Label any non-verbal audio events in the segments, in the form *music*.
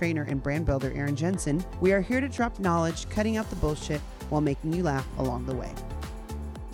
trainer, and brand builder Erin Jensen, we are here to drop knowledge, cutting out the bullshit while making you laugh along the way.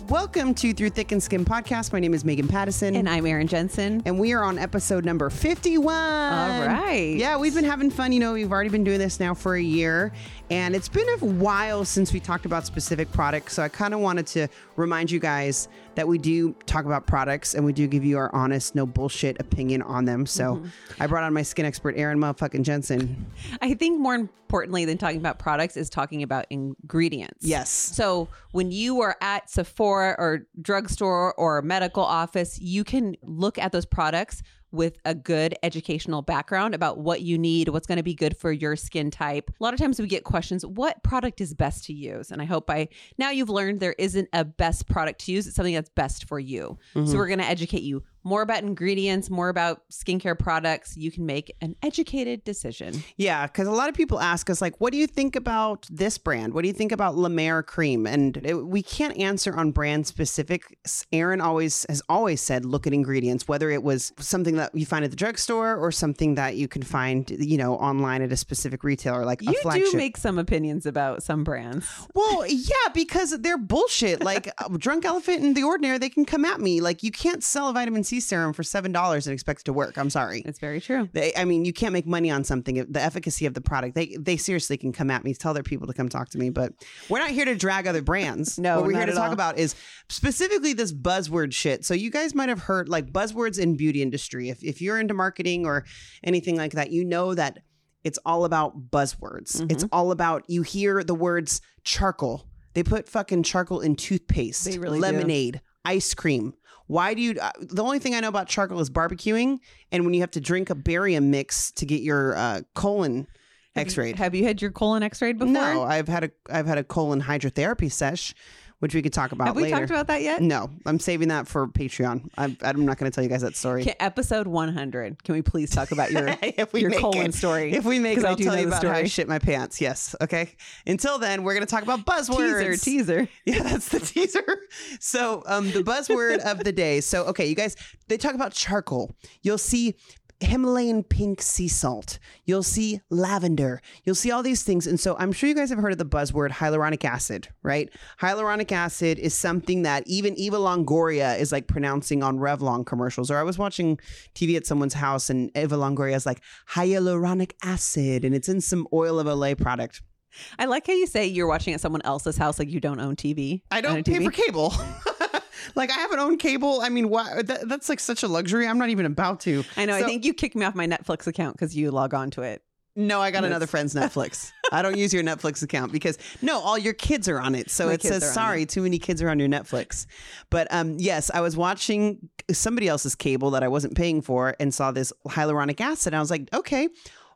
Welcome to Through Thick and Skin podcast. My name is Megan Pattison. And I'm Erin Jensen. And we are on episode number 51. All right. Yeah, we've been having fun. You know, we've already been doing this now for a year. And it's been a while since we talked about specific products. So I kind of wanted to remind you guys that we do talk about products and we do give you our honest, no bullshit opinion on them. So Mm-hmm. I brought on my skin expert, Erin motherfucking Jensen. *laughs* I think more importantly than talking about products is talking about ingredients. Yes. So when you are at Sephora or drugstore or medical office, you can look at those products with a good educational background about what you need, what's going to be good for your skin type. A lot of times we get questions, what product is best to use? And I hope by now you've learned there isn't a best product to use. It's something that's best for you. So mm-hmm. we're going to educate you more about ingredients, more about skincare products. You can make an educated decision. Yeah, because a lot of people ask us, like, what do you think about this brand? What do you think about La Mer cream? And it, we can't answer on brand specific. Erin always has always said, look at ingredients, whether it was something that you find at the drugstore or something that you can find, you know, online at a specific retailer, like a You flagship. do make some opinions about some brands. *laughs* Well, yeah, because they're bullshit. Like uh, Drunk Elephant and The Ordinary, they can come at me. Like you can't sell a vitamin C serum for seven dollars and expect it to work. I'm sorry. It's very true. They, I mean, you can't make money on something. The efficacy of the product, they they seriously can come at me, tell their people to come talk to me. But we're not here to drag other brands. No, what we're here to talk all. about is specifically this buzzword shit. So you guys might have heard like buzzwords in beauty industry. If if you're into marketing or anything like that, you know that it's all about buzzwords. Mm-hmm. It's all about you hear the words charcoal. They put fucking charcoal in toothpaste, really do. lemonade, ice cream. Why do you? Uh, the only thing I know about charcoal is barbecuing, and when you have to drink a barium mix to get your uh, colon x-rayed. Have you had your colon x-rayed before? no, I've had a I've had a colon hydrotherapy sesh, which we could talk about Have we later. talked about that yet? No, I'm saving that for Patreon. I'm, I'm not going to tell you guys that story. Okay, episode 100. Can we please talk about your, *laughs* if we your colon it. story? If we make it, 'Cause I I'll tell you about how I story. shit my pants. Yes. Okay. Until then, we're going to talk about buzzwords. Teaser, teaser. *laughs* Yeah, that's the teaser. So, um, the buzzword of the day. So, okay, you guys, they talk about charcoal. You'll see Himalayan pink sea salt. You'll see lavender. You'll see all these things. And so I'm sure you guys have heard of the buzzword hyaluronic acid, right? Hyaluronic acid is something that even Eva Longoria is like pronouncing on Revlon commercials. Or I was watching TV at someone's house and Eva Longoria is like hyaluronic acid and it's in some oil of Olay product. I like how you say you're watching at someone else's house like you don't own TV. I don't pay TV. for cable. *laughs* like I haven't owned cable. I mean, why? That, that's like such a luxury. I'm not even about to. I know. So- I think you kicked me off my Netflix account because you log on to it. No, I got another friend's *laughs* Netflix. I don't use your Netflix account because no, all your kids are on it. So My it says sorry, too many kids are on your Netflix. But um, yes, I was watching somebody else's cable that I wasn't paying for and saw this hyaluronic acid. I was like, okay.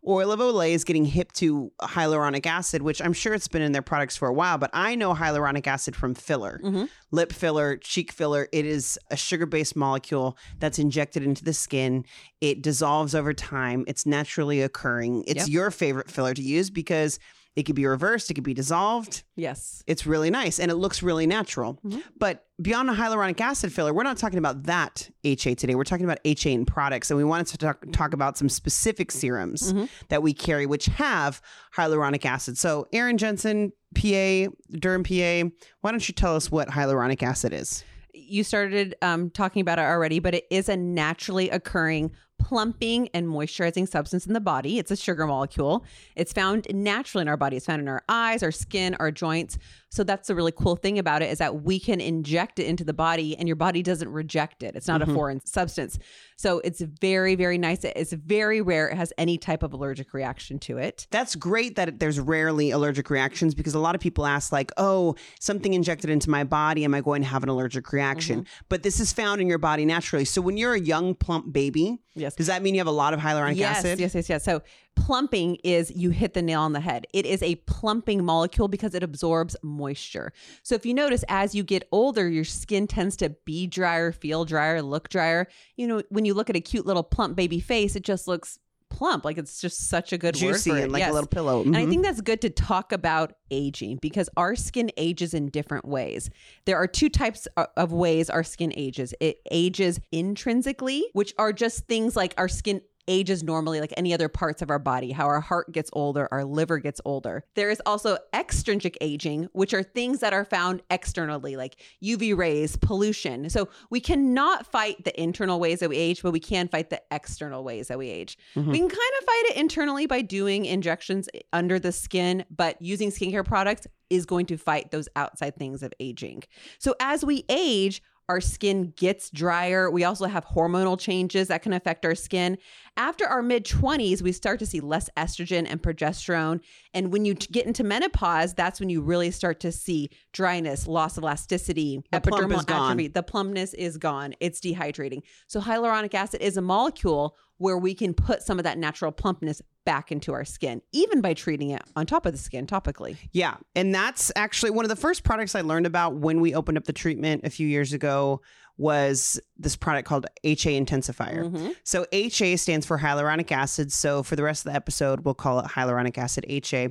Oil of Olay is getting hip to hyaluronic acid, which I'm sure it's been in their products for a while, but I know hyaluronic acid from filler, mm-hmm. lip filler, cheek filler. It is a sugar based molecule that's injected into the skin. It dissolves over time. It's naturally occurring. It's Yep. your favorite filler to use because it could be reversed, it could be dissolved. Yes. It's really nice and it looks really natural. But beyond a hyaluronic acid filler, we're not talking about that HA today. We're talking about HA in products. And we wanted to talk, talk about some specific serums that we carry, which have hyaluronic acid. So, Erin Jensen, PA, Durham, PA, why don't you tell us what hyaluronic acid is? You started um, talking about it already, but it is a naturally occurring plumping and moisturizing substance in the body. It's a sugar molecule. It's found naturally in our body. It's found in our eyes, our skin, our joints. So that's the really cool thing about it is that we can inject it into the body and your body doesn't reject it. It's not Mhm. a foreign substance. So it's very, very nice. It's very rare it has any type of allergic reaction to it. That's great that there's rarely allergic reactions because a lot of people ask, like, oh, something injected into my body, am I going to have an allergic reaction? But this is found in your body naturally. So when you're a young, plump baby, Yes. does that mean you have a lot of hyaluronic yes, acid? Yes, yes, yes. So plumping is you hit the nail on the head. It is a plumping molecule because it absorbs moisture. So if you notice as you get older, your skin tends to be drier, feel drier, look drier. You know, when you look at a cute little plump baby face, it just looks plump. Like it's just such a good Juicy word for it. and like Yes. a little pillow. And I Mhm. think that's good to talk about aging because our skin ages in different ways. There are two types of ways our skin ages. It ages intrinsically, which are just things like our skin ages normally like any other parts of our body, how our heart gets older, our liver gets older. There is also extrinsic aging, which are things that are found externally like UV rays, pollution. So we cannot fight the internal ways that we age, but we can fight the external ways that we age. Mhm. We can kind of fight it internally by doing injections under the skin, but using skincare products is going to fight those outside things of aging. So as we age, our skin gets drier. We also have hormonal changes that can affect our skin. After our mid 20s, we start to see less estrogen and progesterone. And when you t- get into menopause, that's when you really start to see dryness, loss of elasticity, The epidermal gone. atrophy. The plumpness is gone. It's dehydrating. So hyaluronic acid is a molecule where we can put some of that natural plumpness back into our skin, even by treating it on top of the skin topically. Yeah. And that's actually one of the first products I learned about when we opened up the treatment a few years ago was this product called HA Intensifier. Mhm. So HA stands for hyaluronic acid. So for the rest of the episode, we'll call it hyaluronic acid HA.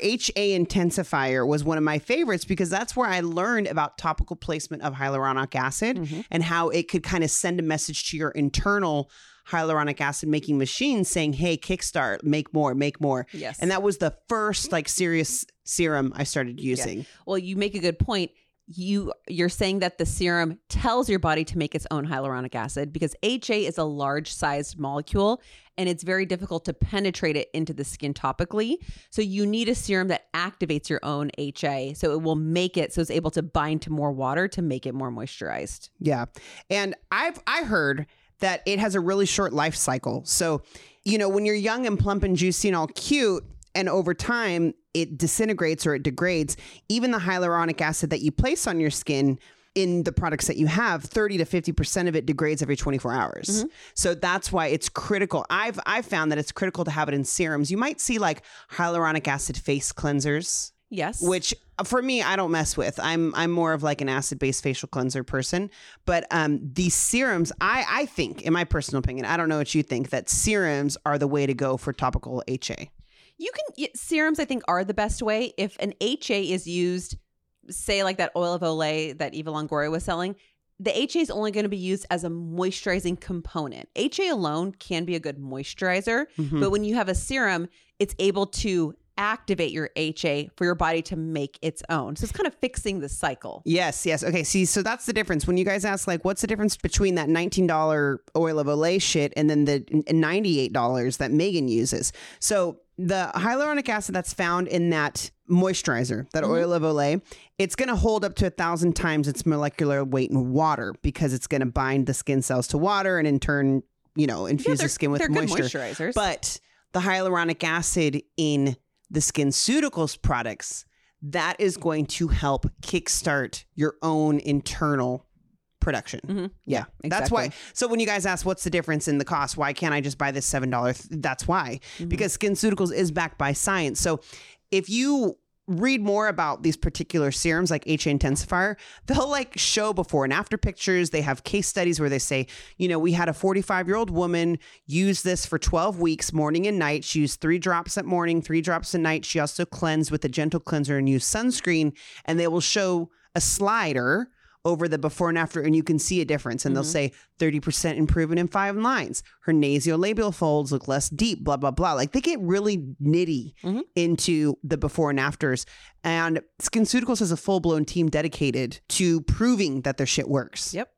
HA Intensifier was one of my favorites because that's where I learned about topical placement of hyaluronic acid Mhm. and how it could kind of send a message to your internal hyaluronic acid making machine saying, hey, kickstart, make more, make more. Yes. And that was the first like serious serum I started using. well, you make a good point. You you're saying that the serum tells your body to make its own hyaluronic acid because HA is a large sized molecule and it's very difficult to penetrate it into the skin topically. So you need a serum that activates your own HA so it will make it so it's able to bind to more water to make it more moisturized. Yeah. And I've I heard that it has a really short life cycle. So, you know, when you're young and plump and juicy and all cute, and over time it disintegrates or it degrades, even the hyaluronic acid that you place on your skin in the products that you have 30 to 50% of it degrades every 24 hours. Mm-hmm. So that's why it's critical. I've I've found that it's critical to have it in serums. You might see like hyaluronic acid face cleansers Yes. which uh, for me I don't mess with. I'm I'm more of like an acid based facial cleanser person. But um, these serums, I I think, in my personal opinion, I don't know what you think, that serums are the way to go for topical HA. You can serums. I think are the best way. If an HA is used, say like that oil of Olay that Eva Longoria was selling, the HA is only going to be used as a moisturizing component. HA alone can be a good moisturizer, Mhm. but when you have a serum, it's able to activate your HA for your body to make its own. So it's kind of fixing the cycle. Yes, yes. Okay, see, so that's the difference. When you guys ask, like, what's the difference between that $19 oil of Olay shit and then the $98 that Megan uses? So the hyaluronic acid that's found in that moisturizer, that Mhm. oil of Olay, it's going to hold up to a thousand times its molecular weight in water because it's going to bind the skin cells to water and in turn, you know, infuse they're, the skin with moisture. good moisturizers. But the hyaluronic acid in the SkinCeuticals products, that is going to help kickstart your own internal production. Mhm. Yeah, that's why. So when you guys ask what's the difference in the cost, why can't I just buy this seven dollar? That's why Mhm. because SkinCeuticals is backed by science. So if you read more about these particular serums like HA Intensifier, they'll like show before and after pictures. They have case studies where they say, you know, we had a 45 year old woman use this for 12 weeks, morning and night. She used three drops at morning, three drops at night. She also cleansed with a gentle cleanser and used sunscreen. And they will show a slider over the before and after, and you can see a difference. And they'll Mhm. say 30% improvement in five lines. Her nasolabial folds look less deep, blah, blah, blah. Like they get really nitty Mhm. into the before and afters. And SkinCeuticals has a full blown team dedicated to proving that their shit works. Yep.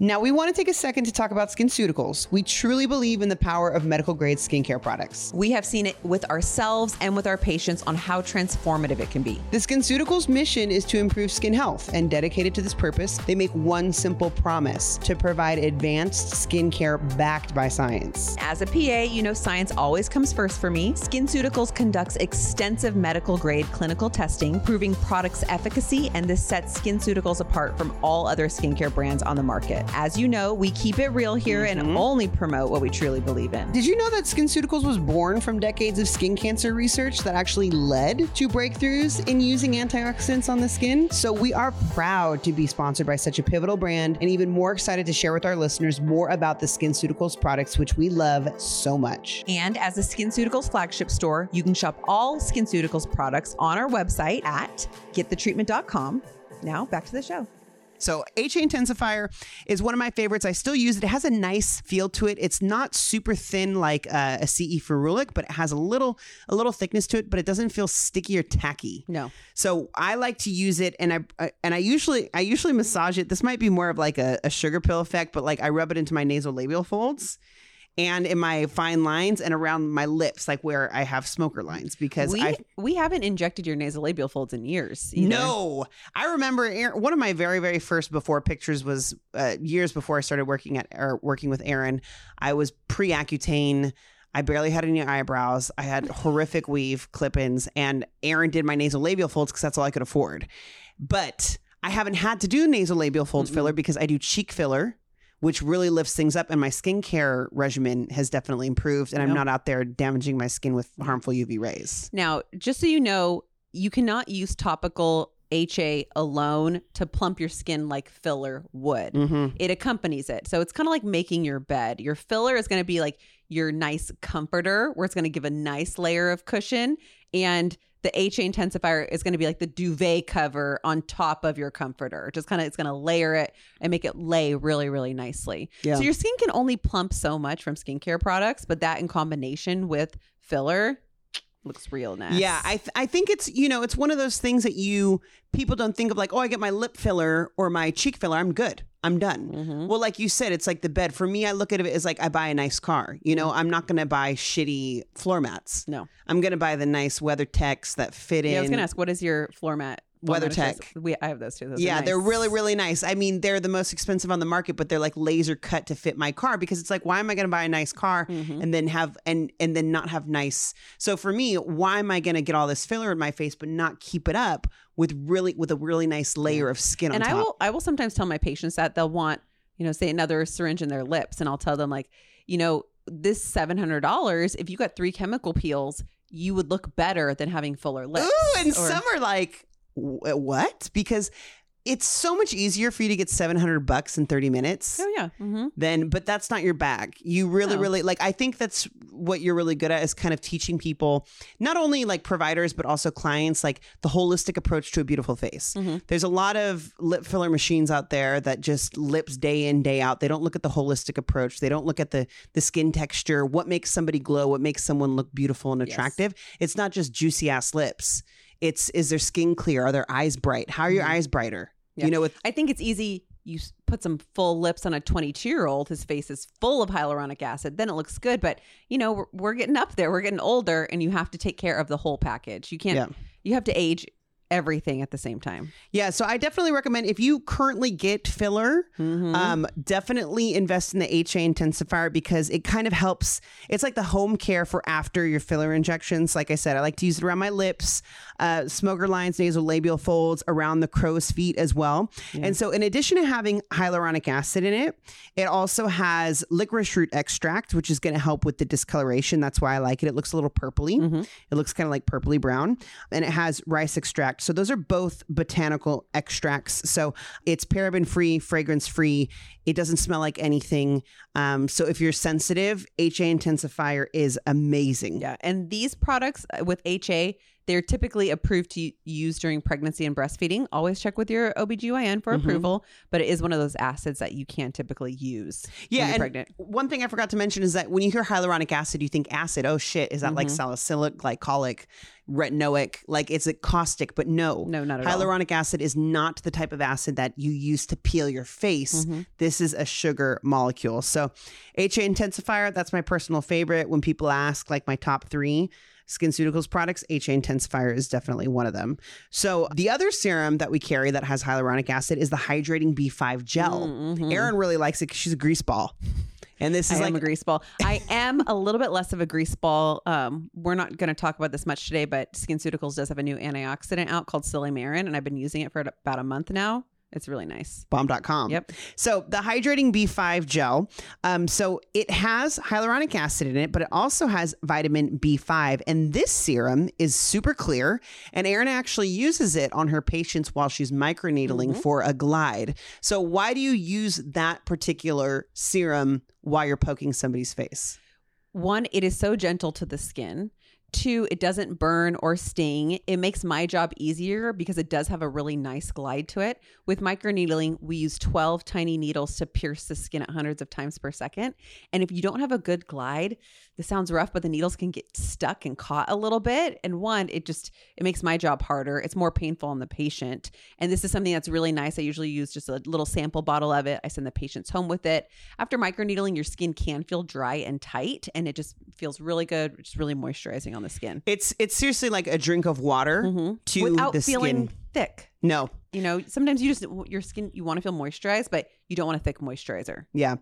Now, we want to take a second to talk about SkinCeuticals. We truly believe in the power of medical grade skincare products. We have seen it with ourselves and with our patients on how transformative it can be. The SkinCeuticals mission is to improve skin health, and dedicated to this purpose, they make one simple promise to provide advanced skincare backed by science. As a PA, you know science always comes first for me. SkinCeuticals conducts extensive medical grade clinical testing, proving products' efficacy, and this sets SkinCeuticals apart from all other skincare brands on the market. As you know, we keep it real here and mm-hmm. only promote what we truly believe in. Did you know that SkinCeuticals was born from decades of skin cancer research that actually led to breakthroughs in using antioxidants on the skin? So we are proud to be sponsored by such a pivotal brand and even more excited to share with our listeners more about the SkinCeuticals products, which we love so much. And as a SkinCeuticals flagship store, you can shop all SkinCeuticals products on our website at getthetreatment.com. Now back to the show. So HA Intensifier is one of my favorites. I still use it. It has a nice feel to it. It's not super thin like uh, a CE Ferulic, but it has a little a little thickness to it. But it doesn't feel sticky or tacky. No. So I like to use it, and I, I and I usually I usually massage it. This might be more of like a, a sugar pill effect, but like I rub it into my nasolabial folds. And in my fine lines and around my lips, like where I have smoker lines, because We I we haven't injected your nasolabial folds in years. Either. no, I remember one of my very, very first before pictures was uh, years before I started working at or working with Erin. I was pre Accutane. I barely had any eyebrows. I had horrific weave clip-ins, and Erin did my nasolabial folds because that's all I could afford. But I haven't had to do nasolabial fold filler because I do cheek filler, which really lifts things up, and my skincare regimen has definitely improved, and I'm not out there damaging my skin with harmful UV rays. Now, just so you know, you cannot use topical HA alone to plump your skin like filler would. Mm-hmm. It accompanies it. So it's kind of like making your bed. Your filler is going to be like your nice comforter, where it's going to give a nice layer of cushion. And the HA intensifier is going to be like the duvet cover on top of your comforter. Just kind of, it's going to layer it and make it lay really, really nicely. Yeah. So your skin can only plump so much from skincare products, but that in combination with filler looks real nice. Yeah, I th- I think it's you know it's one of those things that you people don't think of like oh I get my lip filler or my cheek filler I'm good I'm done. Mhm. Well, like you said, it's like the bed. For me, I look at it as like I buy a nice car. You know, I'm not going to buy shitty floor mats. No. I'm going to buy the nice WeatherTechs that fit in. I was gonna ask, what is your floor mat? WeatherTech. We I have those too. Those are yeah, they're really, really nice. I mean, they're the most expensive on the market, but they're like laser cut to fit my car because it's like, why am I going to buy a nice car Mhm. and then have and and then not have nice? So for me, why am I going to get all this filler in my face but not keep it up with really with a really nice layer of skin and on I top? will I will sometimes tell my patients that they'll want, you know, say another syringe in their lips, and I'll tell them like, you know, this seven hundred dollars, if you got three chemical peels, you would look better than having fuller lips. Ooh, and Or- some are like, "Wh- what? Because it's so much easier for you to get 700 bucks in 30 minutes. Oh yeah. hmm then but that's not your bag you really No. really like i think that's what you're really good at is kind of teaching people not only like providers but also clients like the holistic approach to a beautiful face Mhm. there's a lot of lip filler machines out there that just lips day in day out they don't look at the holistic approach they don't look at the the skin texture what makes somebody glow what makes someone look beautiful and Yes. attractive it's not just juicy ass lips it's is their skin clear are their eyes bright how are your Mhm. eyes brighter Yeah. you know with I think it's easy. You put some full lips on a 22 year old. His face is full of hyaluronic acid. Then it looks good. But you know, we're, we're getting up there. We're getting older, and you have to take care of the whole package. You can't. Yeah. You have to age everything at the same time. yeah so i definitely recommend if you currently get filler Mhm. um, definitely invest in the HA intensifier because it kind of helps. It's like the home care for after your filler injections. Like I said, I like to use it around my lips, uh, smoker lines, nasal labial folds, around the crow's feet as well. And so, in addition to having hyaluronic acid in it, it also has licorice root extract, which is going to help with the discoloration. That's why I like it. It looks a little purpley. Mhm. It looks kind of like purpley brown. And it has rice extract. So those are both botanical extracts. So it's paraben free, fragrance free. It doesn't smell like anything. Um, so if you're sensitive, HA intensifier is amazing. Yeah, and these products uh, with HA, They're typically approved to use during pregnancy and breastfeeding. Always check with your OBGYN for Mhm. approval, but it is one of those acids that you can't typically use Yeah, when you're and pregnant. one thing I forgot to mention is that when you hear hyaluronic acid, you think acid. Oh shit, is that like Mhm. salicylic, glycolic, retinoic? Like it's a caustic, but no. No, not at all. Hyaluronic acid is not the type of acid that you use to peel your face. Mhm. This is a sugar molecule. So, HA intensifier, that's my personal favorite. When people ask, like my top three SkinCeuticals products, HA intensifier is definitely one of them. So, the other serum that we carry that has hyaluronic acid is the hydrating B5 gel. Mhm. Erin really likes it because she's a grease ball. And this I is am like a grease ball. I am a little bit less of a grease ball. Um, we're not going to talk about this much today, but SkinCeuticals does have a new antioxidant out called Silymarin, and I've been using it for about a month now. It's really nice. bomb.com. Yep. So the hydrating B5 gel, um, so it has hyaluronic acid in it, but it also has vitamin B5. And this serum is super clear. And Erin actually uses it on her patients while she's microneedling Mhm. for a glide. So why do you use that particular serum while you're poking somebody's face? One, it is so gentle to the skin. Two, it doesn't burn or sting. It makes my job easier because it does have a really nice glide to it. With microneedling, we use 12 tiny needles to pierce the skin at hundreds of times per second. And if you don't have a good glide, this sounds rough, but the needles can get stuck and caught a little bit. And one, it just it makes my job harder. It's more painful on the patient. And this is something that's really nice. I usually use just a little sample bottle of it. I send the patients home with it. After microneedling, your skin can feel dry and tight, and it just feels really good. It's really moisturizing on the skin It's it's seriously like a drink of water Mhm. to without the feeling skin. thick. No, You know, sometimes you just your skin you want to feel moisturized, but you don't want a thick moisturizer. Yeah.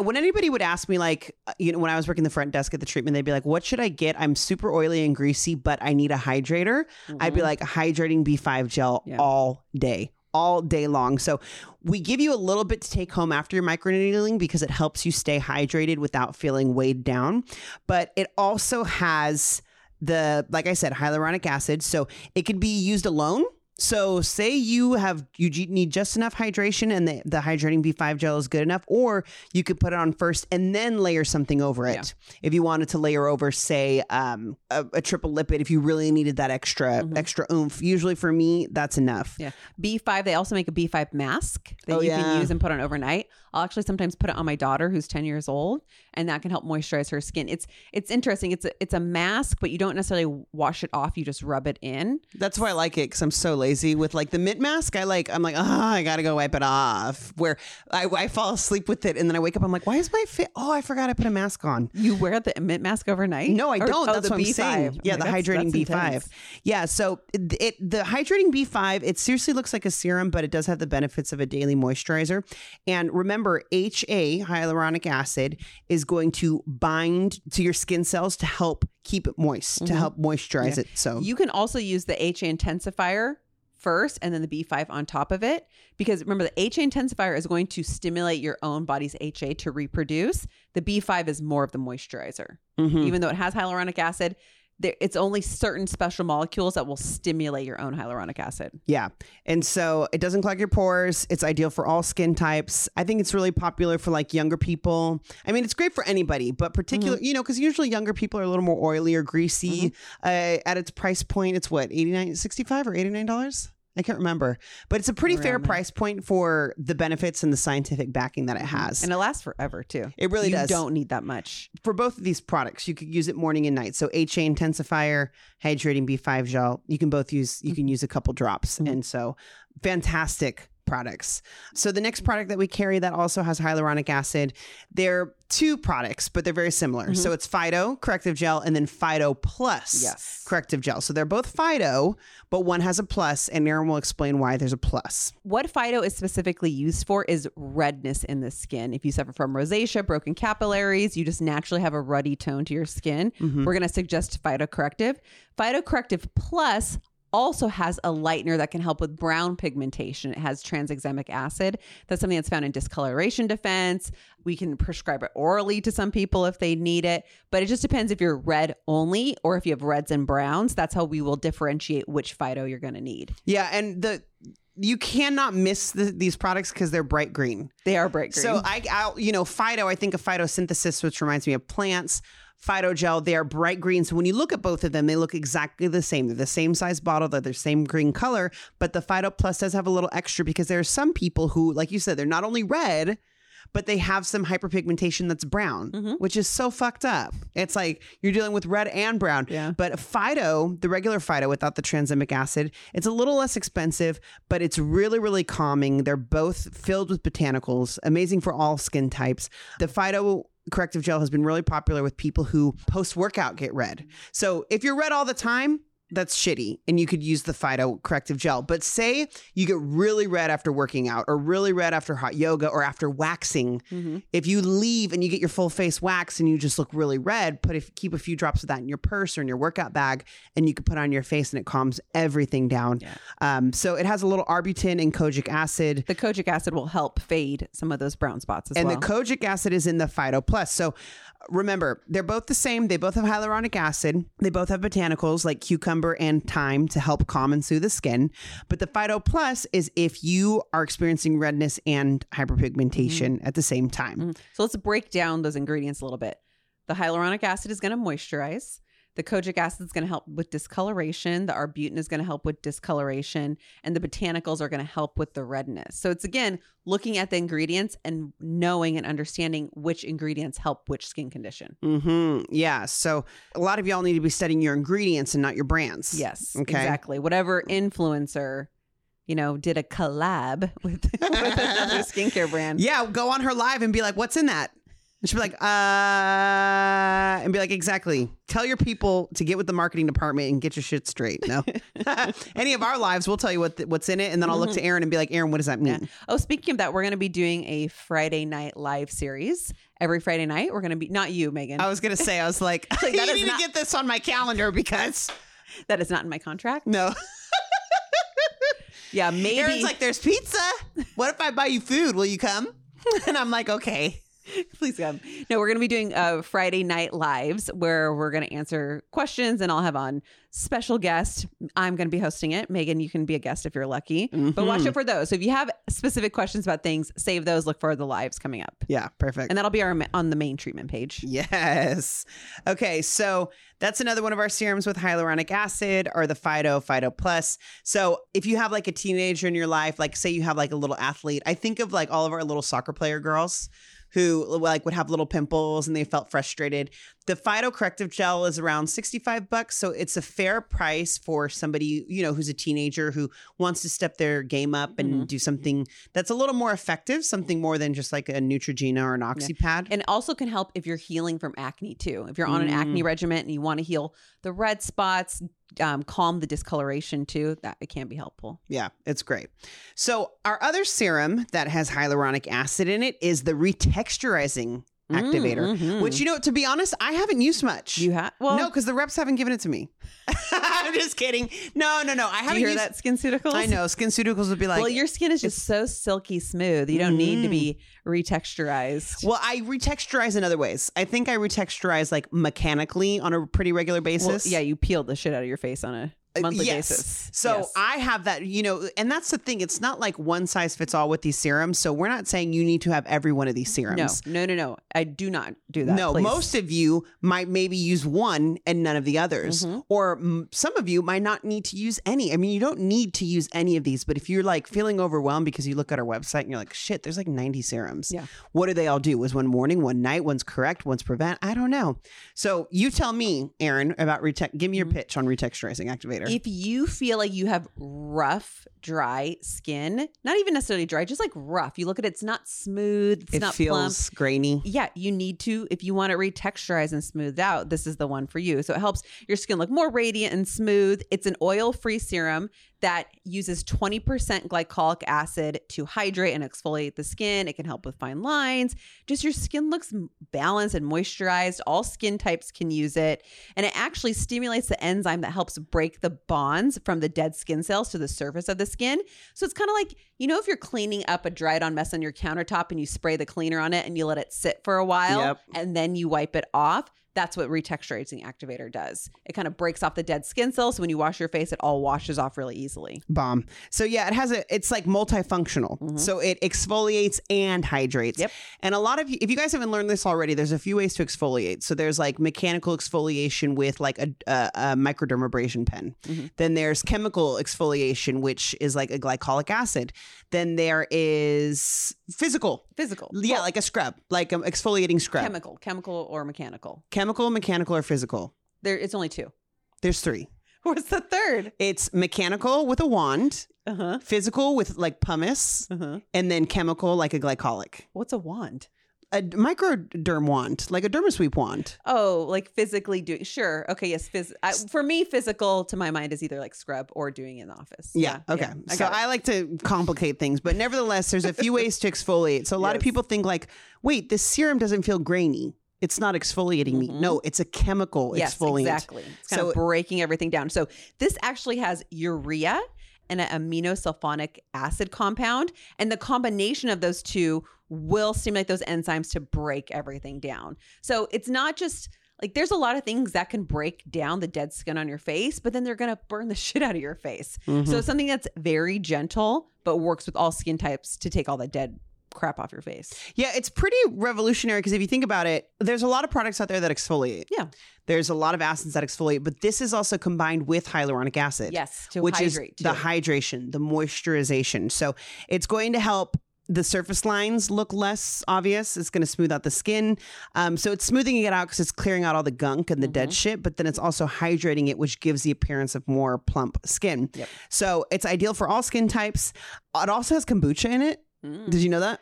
When anybody would ask me, like, uh, you know, when I was working the front desk at the treatment, they'd be like, what should I get? I'm super oily and greasy, but I need a hydrator. I'd be Mhm. like, hydrating B5 gel Yeah. all day, all day long. So we give you a little bit to take home after your microneedling because it helps you stay hydrated without feeling weighed down. But it also has the, like I said, hyaluronic acid. So it could be used alone. So say you have you need just enough hydration and the, the hydrating B5 gel is good enough, or you could put it on first and then layer something over it. If you wanted to layer over, say, um, a, a triple lipid, if you really needed that extra Mhm. extra oomph. Usually for me, that's enough. Yeah. B5, they also make a B5 mask that Oh, you yeah. can use and put on overnight. I'll actually sometimes put it on my daughter who's 10 years old and that can help moisturize her skin. It's it's interesting. It's a, it's a mask, but you don't necessarily wash it off. You just rub it in. That's why I like it because I'm so lazy with like the mint mask. I like I'm like oh I gotta go wipe it off. Where I, I fall asleep with it and then I wake up. I'm like why is my fit? Oh I forgot I put a mask on. You wear the mint mask overnight? No, I Or- don't. oh, that's the what I'm B5. saying. Oh yeah, I'm the like, that's- hydrating that's B5. intense. Yeah, so it, it the hydrating B5, it seriously looks like a serum, but it does have the benefits of a daily moisturizer. And remember, HA, hyaluronic acid, is going to bind to your skin cells to help keep it moist, to Mhm. help moisturize Yeah. it. So You can also use the HA intensifier first and then the B5 on top of it because remember the HA intensifier is going to stimulate your own body's HA to reproduce. The B5 is more of the moisturizer. mhm. Even though it has hyaluronic acid, there, it's only certain special molecules that will stimulate your own hyaluronic acid. Yeah. And so it doesn't clog your pores. It's ideal for all skin types. I think it's really popular for like younger people. I mean, it's great for anybody, but particular, Mm-hmm. you know, because usually younger people are a little more oily or greasy. Mm-hmm. Uh, at its price point, it's what, 89 65 or $89? I can't remember, but it's a pretty fair price point for the benefits and the scientific backing that it has. Mm-hmm. And it lasts forever too. it really you does. don't need that much. For both of these products, you could use it morning and night. So HA intensifier, hydrating B5 gel, you can both use, you can use a couple drops. Mhm. And so fantastic products. So the next product that we carry that also has hyaluronic acid, they're two products, but they're very similar. Mhm. So it's Phyto corrective gel and then Phyto Plus Yes. corrective gel. So they're both Phyto, but one has a plus, and Erin will explain why there's a plus. What Phyto is specifically used for is redness in the skin. If you suffer from rosacea, broken capillaries, you just naturally have a ruddy tone to your skin. Mhm. We're going to suggest Phyto Corrective. Phyto Corrective Plus also has a lightener that can help with brown pigmentation. It has tranexamic acid. That's something that's found in discoloration defense. We can prescribe it orally to some people if they need it, but it just depends if you're red only or if you have reds and browns. That's how we will differentiate which Phyto you're going to need. Yeah, and the you cannot miss the, these products because they're bright green. They are bright green. So I, I, you know, Phyto. I think of photosynthesis, which reminds me of plants. Phyto Gel. They are bright green. So when you look at both of them, they look exactly the same. They're the same size bottle, they're the same green color, but the Phyto Plus does have a little extra because there are some people who, like you said, they're not only red, but they have some hyperpigmentation that's brown, Mhm. which is so fucked up. It's like you're dealing with red and brown. Yeah. But Phyto, the regular Phyto without the tranexamic acid, it's a little less expensive, but it's really, really calming. They're both filled with botanicals, amazing for all skin types. The Phyto corrective gel has been really popular with people who post workout get red. So if you're red all the time, that's shitty and you could use the phyto corrective gel but say you get really red after working out or really red after hot yoga or after waxing Mm-hmm. if you leave and you get your full face wax and you just look really red, put if keep a few drops of that in your purse or in your workout bag, and you can put on your face and it calms everything down. Yeah. Um, so it has a little arbutin and kojic acid. The kojic acid will help fade some of those brown spots as And well. the kojic acid is in the Phyto Plus. So remember, they're both the same. They both have hyaluronic acid. They both have botanicals like cucumber and thyme to help calm and soothe the skin. But the Phyto Plus is if you are experiencing redness and hyperpigmentation at the same time. Mhm. So let's break down those ingredients a little bit. The hyaluronic acid is going to moisturize. The kojic acid is going to help with discoloration. The arbutin is going to help with discoloration. And the botanicals are going to help with the redness. So it's again looking at the ingredients and knowing and understanding which ingredients help which skin condition. Mm-hmm. Yeah. So a lot of y'all need to be studying your ingredients and not your brands. Yes, Okay. exactly. Whatever influencer, you know, did a collab with, *laughs* with another skincare brand. Yeah. Go on her live and be like, what's in that? And she'll be like, uh, and be like, exactly. Tell your people to get with the marketing department and get your shit straight. No, *laughs* *laughs* any of our lives, we'll tell you what what's in it, and then I'll look to Erin and be like, Erin, what does that mean? Oh, speaking of that, we're going to be doing a Friday night live series. Every Friday night, we're going to be not you, Megan. I was gonna say, I was like, *laughs* Like, you that is need not- to get this on my calendar because that is not in my contract. no. Yeah, maybe. Erin's like, there's pizza. What if I buy you food? Will you come? And I'm like, okay. *laughs* please come. No, we're going to be doing uh, Friday night lives where we're going to answer questions, and I'll have on special guest. I'm going to be hosting it. Megan, you can be a guest if you're lucky, but watch out for those. So if you have specific questions about things, save those. Look for the lives coming up, Yeah, perfect. and that'll be our on the main treatment page. Yes. Okay, so that's another one of our serums with hyaluronic acid or the Phyto, Phyto Plus. So if you have like a teenager in your life, like say you have like a little athlete, I think of like all of our little soccer player girls who like would have little pimples and they felt frustrated. The Phyto corrective gel is around 65 bucks, so it's a fair price for somebody, you know, who's a teenager who wants to step their game up and do something that's a little more effective, something more than just like a Neutrogena or an OxyPad. And also can help if you're healing from acne too. If you're on an Mm. acne regimen and you want to heal the red spots, um, calm the discoloration too, that it can be helpful. Yeah, it's great. So, our other serum that has hyaluronic acid in it is the retexturizing activator, Mm, mhm. which, you know, to be honest, I haven't used much. You have well, no, because the reps haven't given it to me. *laughs* I'm just kidding. No, no, no. I haven't you hear used that SkinCeuticals? I know. SkinCeuticals would be like, well, your skin is just so silky smooth. You don't need to be retexturized. well, I retexturize in other ways. I think I retexturize like mechanically on a pretty regular basis. Well, yeah, you peeled the shit out of your face on a monthly yes. basis. So Yes. I have that, you know, and that's the thing. It's not like one size fits all with these serums. So we're not saying you need to have every one of these serums. no, no, no. I do not do that. No, please. most of you might maybe use one and none of the others. Mhm. Or mm, some of you might not need to use any. I mean, you don't need to use any of these, but if you're like feeling overwhelmed because you look at our website and you're like, shit, there's like 90 serums. Yeah. What do they all do? Was one morning, one night, one's correct, one's prevent? I don't know. So you tell me, Erin, about retex. Give me your Mhm. pitch on retexturizing activator. If you feel like you have rough, dry skin, not even necessarily dry, just like rough, you look at it, it's not smooth, it's it not feels plump. grainy. Yeah, you need to, if you want to retexturize and smooth out, this is the one for you. So it helps your skin look more radiant and smooth. It's an oil free serum that uses 20% glycolic acid to hydrate and exfoliate the skin. It can help with fine lines. Just your skin looks balanced and moisturized. All skin types can use it. And it actually stimulates the enzyme that helps break the bonds from the dead skin cells to the surface of the skin. So it's kind of like, you know, if you're cleaning up a dried on mess on your countertop and you spray the cleaner on it and you let it sit for a while Yep. and then you wipe it off. That's what retexturizing activator does. It kind of breaks off the dead skin cells. So when you wash your face, it all washes off really easily. Bomb. So yeah, it has a. It's like multifunctional. So it exfoliates and hydrates. Yep. And a lot of you, if you guys haven't learned this already, there's a few ways to exfoliate. So there's like mechanical exfoliation with like a, a, a microdermabrasion pen. Mhm. Then there's chemical exfoliation, which is like a glycolic acid. Then there is physical. Physical. Yeah, like a scrub, like an exfoliating scrub. chemical, chemical or mechanical. Chemical, mechanical, or physical. There, it's only two. There's three. *laughs* What's the third? It's mechanical with a wand, Uh huh. physical with like pumice, Uh huh. and then chemical like a glycolic. What's a wand? A microderm wand, like a dermasweep wand. Oh, like physically doing. Sure. Okay. Yes. Phys- I, for me, physical to my mind is either like scrub or doing it in the office. Yeah. Okay. I so. I like to complicate things, but nevertheless, there's a few ways to *laughs* exfoliate. So a lot of people think like, wait, this serum doesn't feel grainy. It's not exfoliating me. Mhm. No, it's a chemical yes, exfoliant. exactly. It's kind So- of breaking everything down. So this actually has urea and an aminosulfonic acid compound, and the combination of those two will stimulate those enzymes to break everything down. So it's not just like there's a lot of things that can break down the dead skin on your face, but then they're gonna burn the *laughs* shit out of your face. Mhm. So something that's very gentle, but works with all skin types to take all the dead crap off your face. Yeah, it's pretty revolutionary because if you think about it, there's a lot of products out there that exfoliate. Yeah. There's a lot of acids that exfoliate, but this is also combined with hyaluronic acid. Yes, to which hydrate. is the hydration, the moisturization. So it's going to help the surface lines look less obvious. It's going to smooth out the skin. Um, so it's smoothing it out because it's clearing out all the gunk and the Mm-hmm. dead shit, but then it's also hydrating it, which gives the appearance of more plump skin. Yep. So it's ideal for all skin types. It also has kombucha in it. Mm. Did you know that?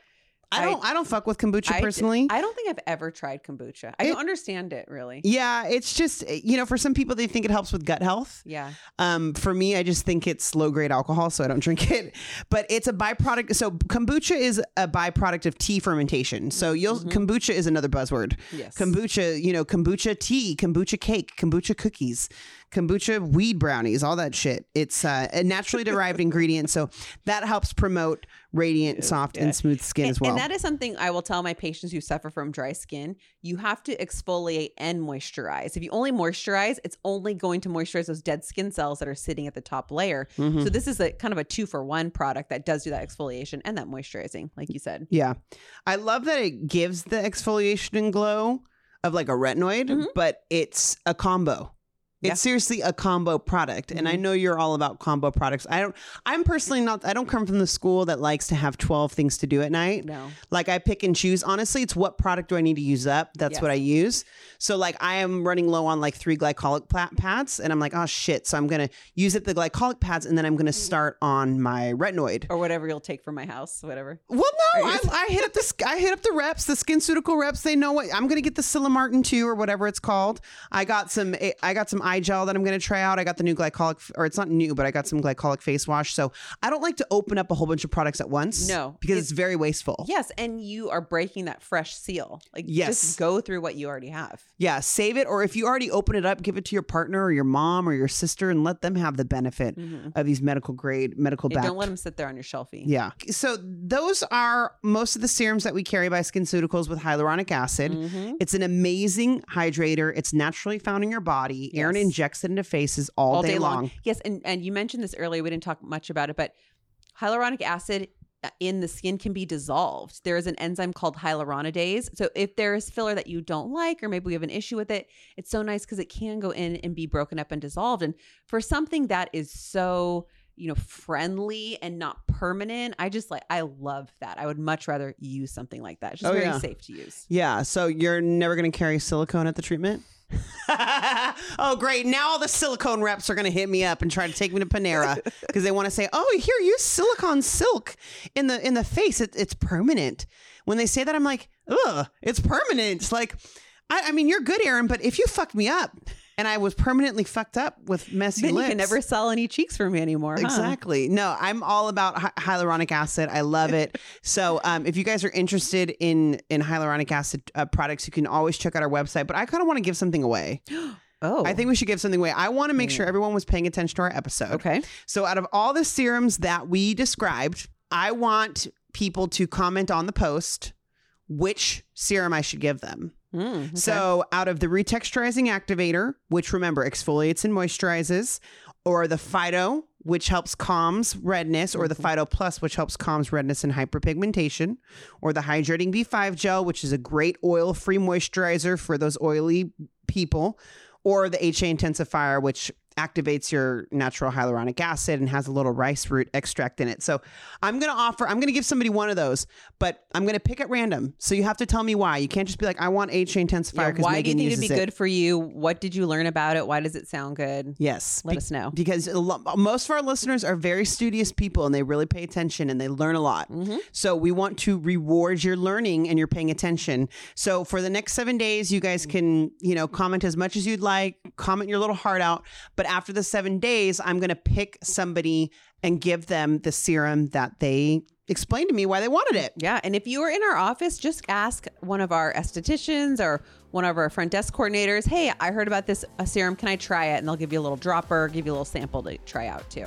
I don't. I, don't fuck with kombucha I personally. I don't think I've ever tried kombucha. I It- don't understand it really. yeah, it's just you know, for some people they think it helps with gut health. Yeah. Um, for me, I just think it's low grade alcohol, so I don't drink it. But it's a byproduct. So kombucha is a byproduct of tea fermentation. So you'll kombucha is another buzzword. Yes. Kombucha, you know, kombucha tea, kombucha cake, kombucha cookies, kombucha weed brownies, all that shit. It's uh, a naturally *laughs* derived ingredient, so that helps promote radiant, soft, and smooth skin and, as well. and that is something I will tell my patients who suffer from dry skin. You have to exfoliate and moisturize. If you only moisturize, it's only going to moisturize those dead skin cells that are sitting at the top layer. Mhm. So this is a kind of a two for one product that does do that exfoliation and that moisturizing, like you said. Yeah. I love that it gives the exfoliation and glow of like a retinoid, Mhm. but it's a combo. Yeah. It's seriously a combo product. And I mm-hmm. know you're all about combo products. I don't I'm personally not I don't come from the school that likes to have 12 things to do at night. No. Like I pick and choose. Honestly, it's what product do I need to use up? That's Yes. what I use. So like I am running low on like three glycolic pla- pads and I'm like, "Oh shit." So I'm going to use up the glycolic pads and then I'm going to mm-hmm. start on my retinoid. Or whatever you'll take from my house, whatever. Well, no, I, I, hit up the I hit up the reps, the SkinCeutical reps. They know what I'm going to get the Silimartin two or whatever it's called. I got some eh, I got some eye gel that I'm going to try out. I got the new glycolic, or it's not new, but I got some glycolic face wash. So I don't like to open up a whole bunch of products at once. No, because it- it's very wasteful. Yes, and you are breaking that fresh seal. Like Yes. just go through what you already have. Yeah, save it, or if you already open it up, give it to your partner or your mom or your sister, and let them have the benefit of these medical grade, medical Mm-hmm. Yeah, don't let them sit there on your shelfie. Yeah. So those are most of the serums that we carry by SkinCeuticals with hyaluronic acid. Mhm. It's an amazing hydrator. It's naturally found in your body. Erin Yes. Injects it into faces all, day, long. Yes, and and you mentioned this earlier. We didn't talk much about it, but hyaluronic acid uh, in the skin can be dissolved. There is an enzyme called hyaluronidase. So if there is filler that you don't like, or maybe we have an issue with it, it's so nice because it can go in and be broken up and dissolved. And for something that is so you know friendly and not permanent, I just like I love that. I would much rather use something like that. It's just Oh, very yeah. safe to use. Yeah. So you're never going to carry silicone at the treatment? *laughs* oh, great. Now all the silicone reps are going to hit me up and try to take me to Panera *laughs* because they want to say, oh, here, use silicone silk in the in the face. It, it's permanent. When they say that, I'm like, ugh, it's permanent. It's like, I, I mean, you're good, Erin, but if you fucked me up and I was permanently fucked up with messy Then lips. you can never sell any cheeks for me anymore. huh? Exactly. No, I'm all about hy- hyaluronic acid. I love it. *laughs* so, um, if you guys are interested in in hyaluronic acid uh, products, you can always check out our website. But I kind of want to give something away. *gasps* Oh, I think we should give something away. I want to make sure everyone was paying attention to our episode. okay. So, out of all the serums that we described, I want people to comment on the post which serum I should give them. Mm, okay. So, out of the retexturizing activator, which remember exfoliates and moisturizes, or the Phyto, which helps calms redness, or the Mm-hmm. Phyto Plus, which helps calms redness and hyperpigmentation, or the Hydrating B5 gel, which is a great oil free moisturizer for those oily people, or the HA intensifier, which activates your natural hyaluronic acid and has a little rice root extract in it. So I'm going to offer, I'm going to give somebody one of those, but I'm going to pick at random. So you have to tell me why. You can't just be like, I want HA intensifier Yeah, because why do you Megan think it'd be it. good for you? What did you learn about it? Why does it sound good? Yes. Let Be- us know. Because most of our listeners are very studious people and they really pay attention and they learn a lot. Mm-hmm. So we want to reward your learning and your paying attention. So for the next seven days, you guys can, you know, comment as much as you'd like, comment your little heart out. But after the seven days, I'm going to pick somebody and give them the serum that they explained to me why they wanted it. Yeah, and if you are in our office, just ask one of our estheticians or one of our front desk coordinators, "Hey, I heard about this serum. Can I try it?" And they'll give you a little dropper, give you a little sample to try out too.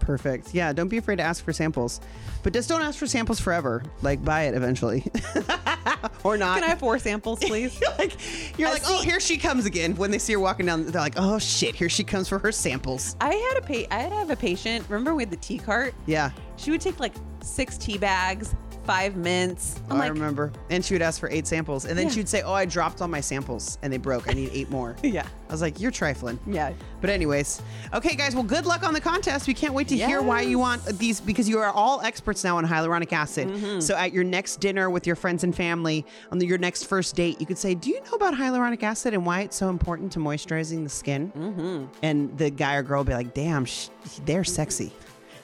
Perfect. Yeah, don't be afraid to ask for samples. But just don't ask for samples forever. Like buy it eventually. *laughs* or not. Can I have four samples, *laughs* please? You're like, you're like, oh, here she comes again. When they see her walking down, they're like, oh shit, here she comes for her samples. I had a pa- I had to have a patient. Remember we had the tea cart? Yeah, She would take like six tea bags, five mints. I'm I like, remember. And she would ask for eight samples, and then Yeah. she'd say, "Oh, I dropped all my samples, and they broke. I need eight more." *laughs* yeah, I was like, "You're trifling." yeah. But anyways, okay, guys. Well, good luck on the contest. We can't wait to hear why you want these because you are all experts now on hyaluronic acid. Mm-hmm. So at your next dinner with your friends and family, on the, your next first date, you could say, "Do you know about hyaluronic acid and why it's so important to moisturizing the skin?" Mm-hmm. And the guy or girl will be like, "Damn, sh- they're sexy."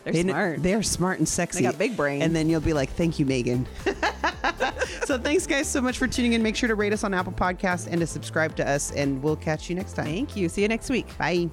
They're They smart. They're smart and sexy. got big brain. And then you'll be like, "Thank you, Megan." *laughs* so thanks, guys, so much for tuning in. Make sure to rate us on Apple Podcasts and to subscribe to us, and we'll catch you next time. Thank you. See you next week. Bye.